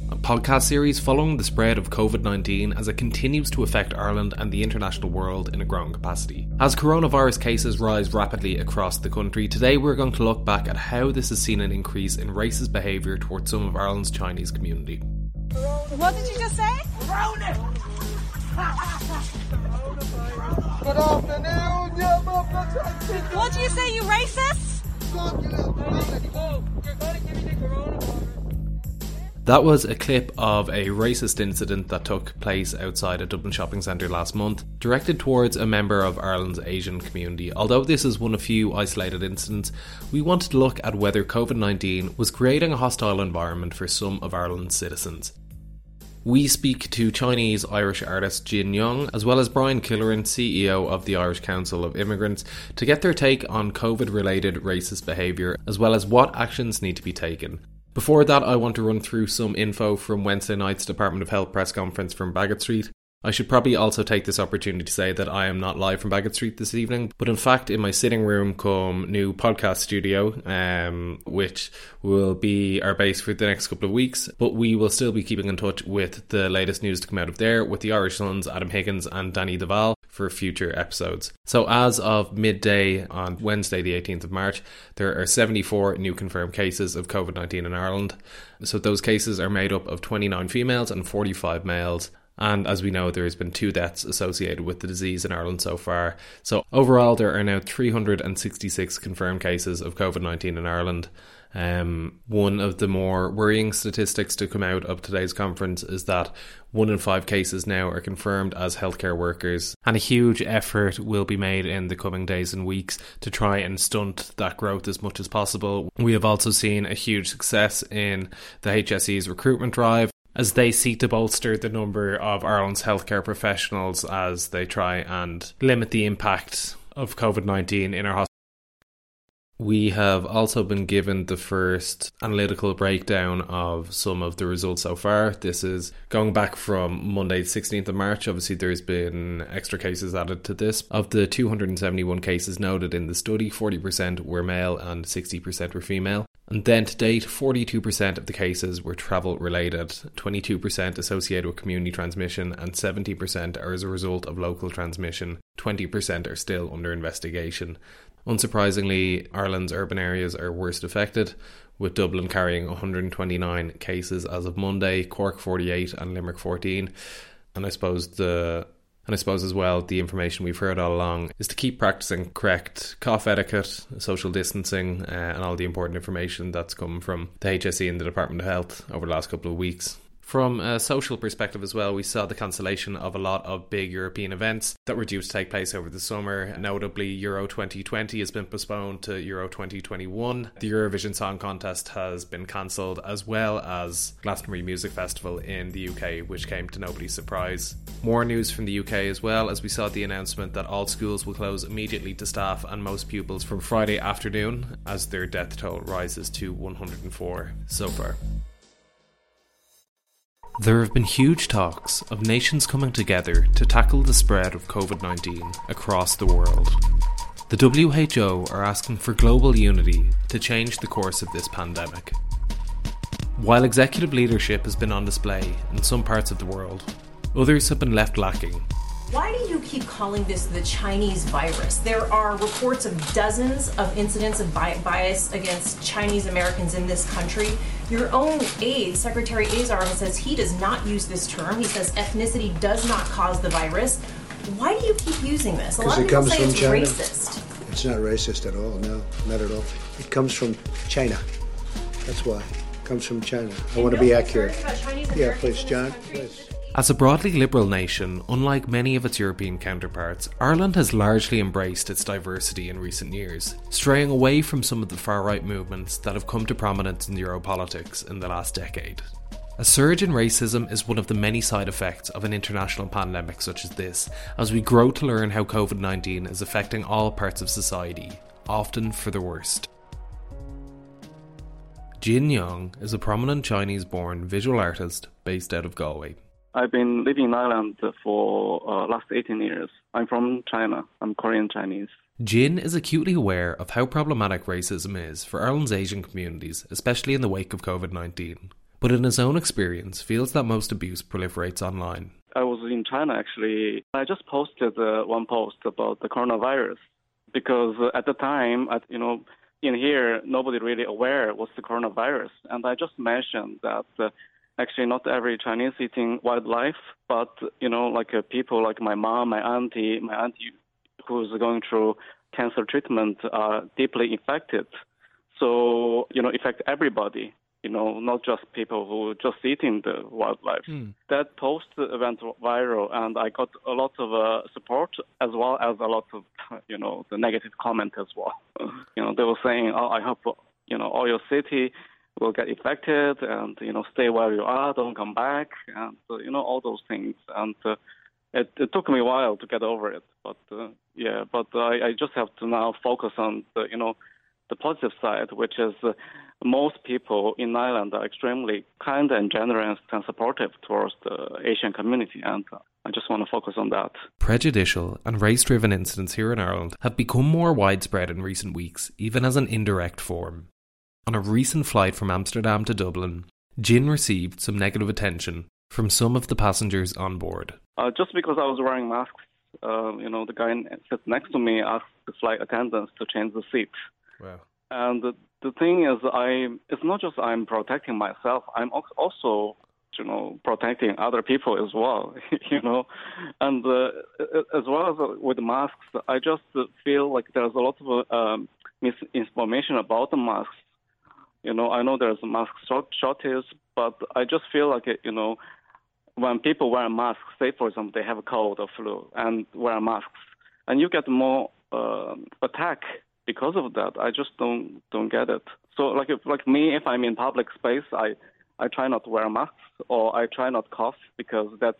a podcast series following the spread of COVID 19 as it continues to affect Ireland and the international world in a growing capacity. As coronavirus cases rise rapidly across the country, today we're going to look back at how this has seen an increase in racist behaviour towards some of Ireland's Chinese community. What did you just say? Corona! Good afternoon, you! What did you say, you racist? That was a clip of a racist incident that took place outside a Dublin shopping centre last month, directed towards a member of Ireland's Asian community. Although this is one of few isolated incidents, we wanted to look at whether COVID 19 was creating a hostile environment for some of Ireland's citizens. We speak to Chinese Irish artist Jin Young, as well as Brian Killoran, CEO of the Irish Council of Immigrants, to get their take on COVID related racist behaviour, as well as what actions need to be taken. Before that, I want to run through some info from Wednesday night's Department of Health press conference from Baggot Street. I should probably also take this opportunity to say that I am not live from Baggot Street this evening, but in fact in my sitting room come new podcast studio, um, which will be our base for the next couple of weeks. But we will still be keeping in touch with the latest news to come out of there with the Irish Sun's, Adam Higgins and Danny Duval for future episodes. So as of midday on Wednesday the 18th of March, there are 74 new confirmed cases of COVID-19 in Ireland. So those cases are made up of 29 females and 45 males. And as we know, there has been two deaths associated with the disease in Ireland so far. So overall, there are now 366 confirmed cases of COVID 19 in Ireland. Um, one of the more worrying statistics to come out of today's conference is that one in five cases now are confirmed as healthcare workers, and a huge effort will be made in the coming days and weeks to try and stunt that growth as much as possible. We have also seen a huge success in the HSE's recruitment drive as they seek to bolster the number of Ireland's healthcare professionals as they try and limit the impact of COVID 19 in our hospitals. We have also been given the first analytical breakdown of some of the results so far. This is going back from Monday, 16th of March. Obviously, there's been extra cases added to this. Of the 271 cases noted in the study, 40% were male and 60% were female. And then to date, 42% of the cases were travel related, 22% associated with community transmission, and 70% are as a result of local transmission. 20% are still under investigation. Unsurprisingly, Ireland's urban areas are worst affected, with Dublin carrying 129 cases as of Monday, Cork 48, and Limerick 14. And I suppose the and I suppose as well, the information we've heard all along is to keep practicing correct cough etiquette, social distancing, uh, and all the important information that's come from the HSE and the Department of Health over the last couple of weeks. From a social perspective as well, we saw the cancellation of a lot of big European events that were due to take place over the summer. Notably, Euro 2020 has been postponed to Euro 2021. The Eurovision Song Contest has been cancelled, as well as Glastonbury Music Festival in the UK, which came to nobody's surprise. More news from the UK as well, as we saw the announcement that all schools will close immediately to staff and most pupils from Friday afternoon, as their death toll rises to 104 so far. There have been huge talks of nations coming together to tackle the spread of COVID 19 across the world. The WHO are asking for global unity to change the course of this pandemic. While executive leadership has been on display in some parts of the world, others have been left lacking, Why do you keep calling this the Chinese virus? There are reports of dozens of incidents of bias against Chinese Americans in this country. Your own aide, Secretary Azar, says he does not use this term. He says ethnicity does not cause the virus. Why do you keep using this? A lot of it people comes say from it's China. racist. It's not racist at all. No, not at all. It comes from China. That's why. It comes from China. I want to be accurate. Yeah, please, John. Please. As a broadly liberal nation, unlike many of its European counterparts, Ireland has largely embraced its diversity in recent years, straying away from some of the far right movements that have come to prominence in Europolitics in the last decade. A surge in racism is one of the many side effects of an international pandemic such as this, as we grow to learn how COVID 19 is affecting all parts of society, often for the worst. Jin Young is a prominent Chinese born visual artist based out of Galway. I've been living in Ireland for uh, last 18 years. I'm from China. I'm Korean Chinese. Jin is acutely aware of how problematic racism is for Ireland's Asian communities, especially in the wake of COVID 19. But in his own experience, feels that most abuse proliferates online. I was in China actually. I just posted uh, one post about the coronavirus because uh, at the time, at, you know, in here, nobody really aware what's the coronavirus. And I just mentioned that uh, actually not every Chinese eating wildlife, but, you know, like uh, people like my mom, my auntie, my auntie who's going through cancer treatment are deeply infected. So, you know, affect everybody, you know, not just people who just eating the wildlife. That post went viral and I got a lot of uh, support as well as a lot of, you know, the negative comment as well. you know, they were saying, oh, I hope, you know, all your city will get affected and, you know, stay where you are, don't come back and, uh, you know, all those things. And, uh, it, it took me a while to get over it, but uh, yeah, but I, I just have to now focus on the you know the positive side, which is uh, most people in Ireland are extremely kind and generous and supportive towards the Asian community, and uh, I just want to focus on that. Prejudicial and race driven incidents here in Ireland have become more widespread in recent weeks, even as an indirect form. On a recent flight from Amsterdam to Dublin, Jin received some negative attention from some of the passengers on board. Uh, just because I was wearing masks, uh, you know, the guy sitting next to me asked the flight attendants to change the seat. Wow. And the, the thing is, I it's not just I'm protecting myself. I'm also, you know, protecting other people as well. you know, and uh, as well as with masks, I just feel like there's a lot of um, misinformation about the masks. You know, I know there's mask short- shortage, but I just feel like you know, when people wear masks, say for example they have a cold or flu and wear masks, and you get more uh, attack because of that. I just don't don't get it. So like if, like me, if I'm in public space, I I try not to wear masks or I try not cough because that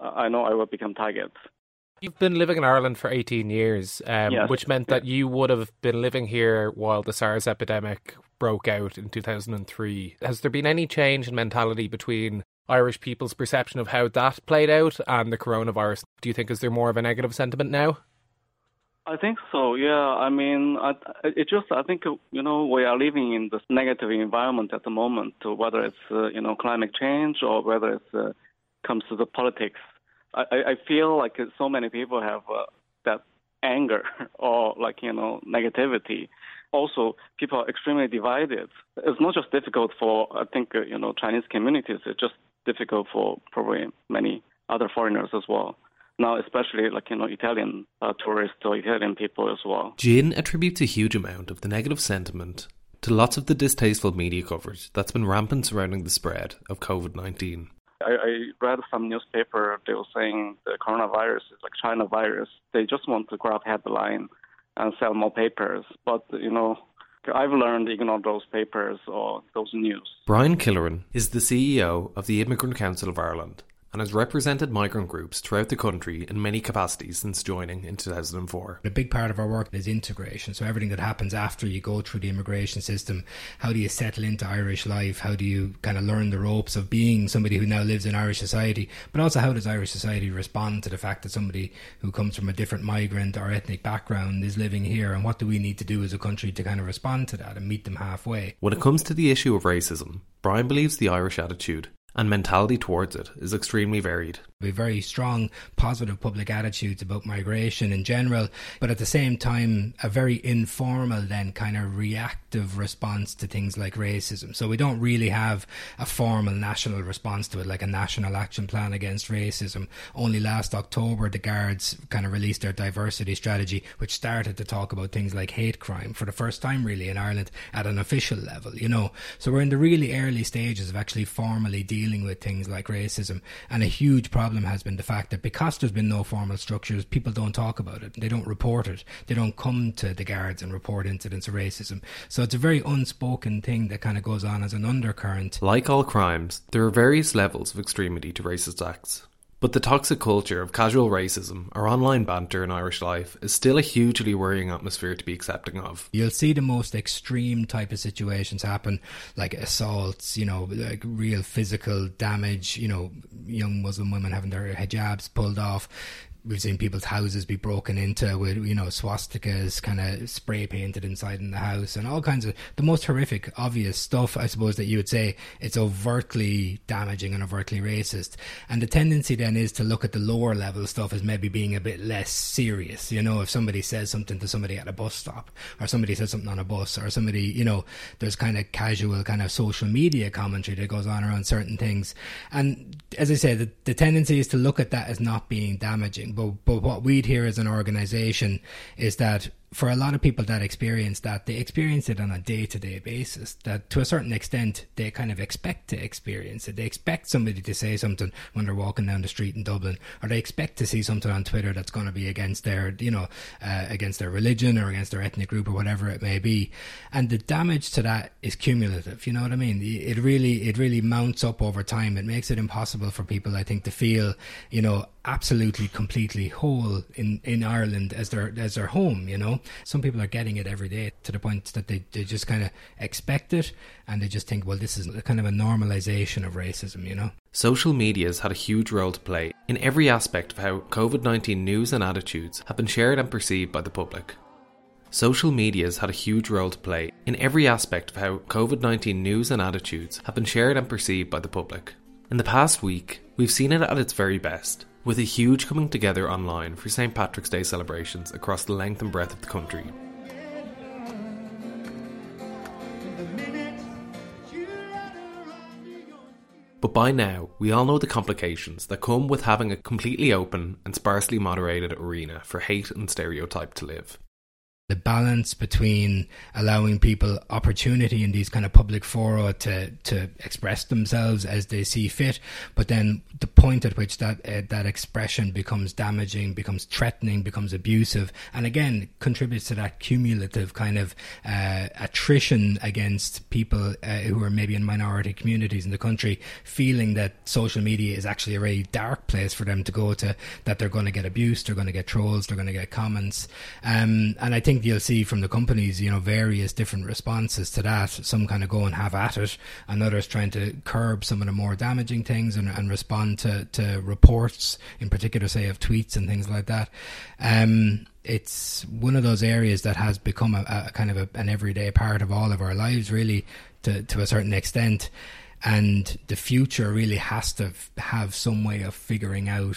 I know I will become target. You've been living in Ireland for 18 years, um, Yes. which meant that you would have been living here while the SARS epidemic broke out in 2003. Has there been any change in mentality between Irish people's perception of how that played out and the coronavirus? Do you think is there more of a negative sentiment now? I think so. Yeah. I mean, I, it just I think you know we are living in this negative environment at the moment, whether it's uh, you know climate change or whether it uh, comes to the politics. I, I feel like so many people have uh, that anger or like you know negativity. Also, people are extremely divided. It's not just difficult for I think uh, you know Chinese communities. It's just difficult for probably many other foreigners as well. Now, especially like you know Italian uh, tourists or Italian people as well. Jin attributes a huge amount of the negative sentiment to lots of the distasteful media coverage that's been rampant surrounding the spread of COVID 19. I, I read some newspaper. They were saying the coronavirus is like China virus. They just want to grab headline and sell more papers. But you know, I've learned ignore those papers or those news. Brian Killoran is the CEO of the Immigrant Council of Ireland and has represented migrant groups throughout the country in many capacities since joining in 2004. A big part of our work is integration. So everything that happens after you go through the immigration system, how do you settle into Irish life? How do you kind of learn the ropes of being somebody who now lives in Irish society? But also how does Irish society respond to the fact that somebody who comes from a different migrant or ethnic background is living here? And what do we need to do as a country to kind of respond to that and meet them halfway? When it comes to the issue of racism, Brian believes the Irish attitude and mentality towards it is extremely varied. We have very strong, positive public attitudes about migration in general, but at the same time, a very informal, then kind of reactive response to things like racism. So we don't really have a formal national response to it, like a national action plan against racism. Only last October, the Guards kind of released their diversity strategy, which started to talk about things like hate crime for the first time, really, in Ireland at an official level, you know. So we're in the really early stages of actually formally dealing with things like racism, and a huge problem has been the fact that because there's been no formal structures, people don't talk about it. They don't report it. They don't come to the guards and report incidents of racism. So it's a very unspoken thing that kind of goes on as an undercurrent. Like all crimes, there are various levels of extremity to racist acts. But the toxic culture of casual racism or online banter in Irish life is still a hugely worrying atmosphere to be accepting of. You'll see the most extreme type of situations happen, like assaults, you know, like real physical damage, you know, young Muslim women having their hijabs pulled off, we've seen people's houses be broken into with you know swastikas kind of spray painted inside in the house and all kinds of the most horrific obvious stuff i suppose that you would say it's overtly damaging and overtly racist. And the tendency then is to look at the lower level stuff as maybe being a bit less serious. You know if somebody says something to somebody at a bus stop or somebody says something on a bus or somebody you know there's kind of casual kind of social media commentary that goes on around certain things. And as i said the, the tendency is to look at that as not being damaging but but what we'd hear as an organization is that for a lot of people that experience that, they experience it on a day to day basis. That to a certain extent, they kind of expect to experience it. They expect somebody to say something when they're walking down the street in Dublin, or they expect to see something on Twitter that's going to be against their, you know, uh, against their religion or against their ethnic group or whatever it may be. And the damage to that is cumulative. You know what I mean? It really, it really mounts up over time. It makes it impossible for people, I think, to feel, you know, absolutely completely whole in in Ireland as their as their home you know some people are getting it every day to the point that they, they just kind of expect it and they just think well this is kind of a normalization of racism you know? Social media has had a huge role to play in every aspect of how COVID-19 news and attitudes have been shared and perceived by the public. Social media has had a huge role to play in every aspect of how COVID 19 news and attitudes have been shared and perceived by the public. In the past week, we've seen it at its very best, with a huge coming together online for St. Patrick's Day celebrations across the length and breadth of the country. But by now, we all know the complications that come with having a completely open and sparsely moderated arena for hate and stereotype to live the balance between allowing people opportunity in these kind of public fora to to express themselves as they see fit, but then the point at which that uh, that expression becomes damaging, becomes threatening, becomes abusive, and again contributes to that cumulative kind of uh, attrition against people uh, who are maybe in minority communities in the country, feeling that social media is actually a very dark place for them to go to, that they're going to get abused, they're going to get trolls, they're going to get comments, um, and I think you'll see from the companies, you know, various different responses to that. Some kind of go and have at it, and others trying to curb some of the more damaging things and, and respond to, to reports, in particular, say, of tweets and things like that. Um, it's one of those areas that has become a, a kind of a, an everyday part of all of our lives, really, to, to a certain extent. And the future really has to have some way of figuring out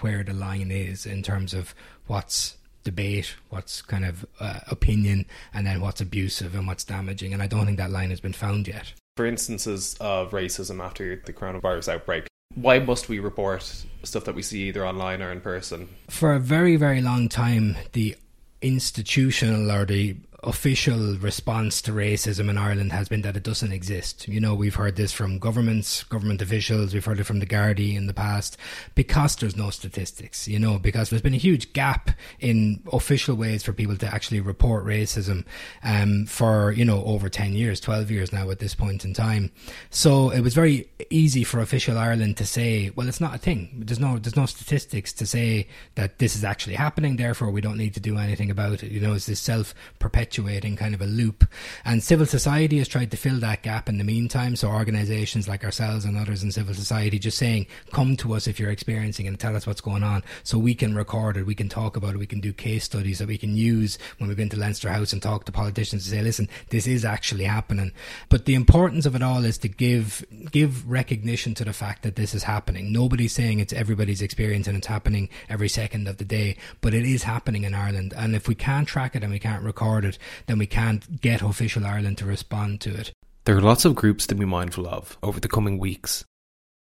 where the line is in terms of what's debate, what's kind of uh, opinion, and then what's abusive and what's damaging. And I don't think that line has been found yet. For instances of racism after the coronavirus outbreak, why must we report stuff that we see either online or in person? For a very, very long time, the institutional or the official response to racism in Ireland has been that it doesn't exist. You know, we've heard this from governments, government officials, we've heard it from the Gardaí in the past, because there's no statistics, you know, because there's been a huge gap in official ways for people to actually report racism um, for, you know, over 10 years, 12 years now at this point in time. So it was very easy for official Ireland to say, well, it's not a thing. There's no, there's no statistics to say that this is actually happening, therefore we don't need to do anything about it. You know, it's this self perpetuating kind of a loop. And civil society has tried to fill that gap in the meantime. So organizations like ourselves and others in civil society just saying, come to us if you're experiencing and tell us what's going on so we can record it, we can talk about it, we can do case studies that we can use when we've been to Leinster House and talk to politicians to say, listen, this is actually happening. But the importance of it all is to give give recognition to the fact that this is happening. Nobody's saying it's everybody's experience and it's happening every second of the day, but it is happening in Ireland. And if we can't track it and we can't record it, then we can't get official Ireland to respond to it. There are lots of groups to be mindful of over the coming weeks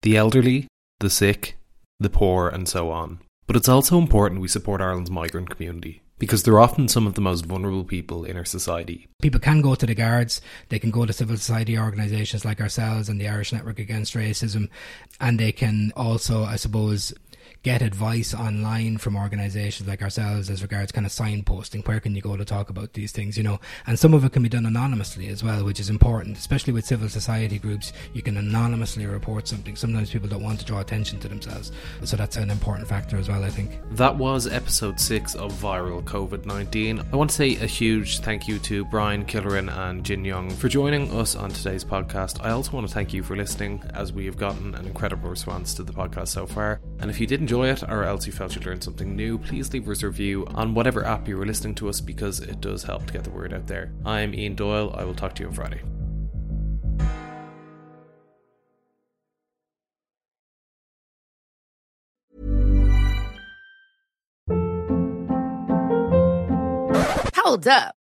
the elderly, the sick, the poor, and so on. But it's also important we support Ireland's migrant community because they're often some of the most vulnerable people in our society. People can go to the guards, they can go to civil society organisations like ourselves and the Irish Network Against Racism, and they can also, I suppose, get advice online from organizations like ourselves as regards kind of signposting. Where can you go to talk about these things, you know? And some of it can be done anonymously as well, which is important, especially with civil society groups. You can anonymously report something. Sometimes people don't want to draw attention to themselves. So that's an important factor as well, I think. That was episode six of Viral COVID 19. I want to say a huge thank you to Brian Killoran and Jin Young for joining us on today's podcast. I also want to thank you for listening, as we have gotten an incredible response to the podcast so far. And if you did enjoy it, or else you felt you learned something new, please leave us a review on whatever app you were listening to us because it does help to get the word out there. I'm Ian Doyle. I will talk to you on Friday. Hold up.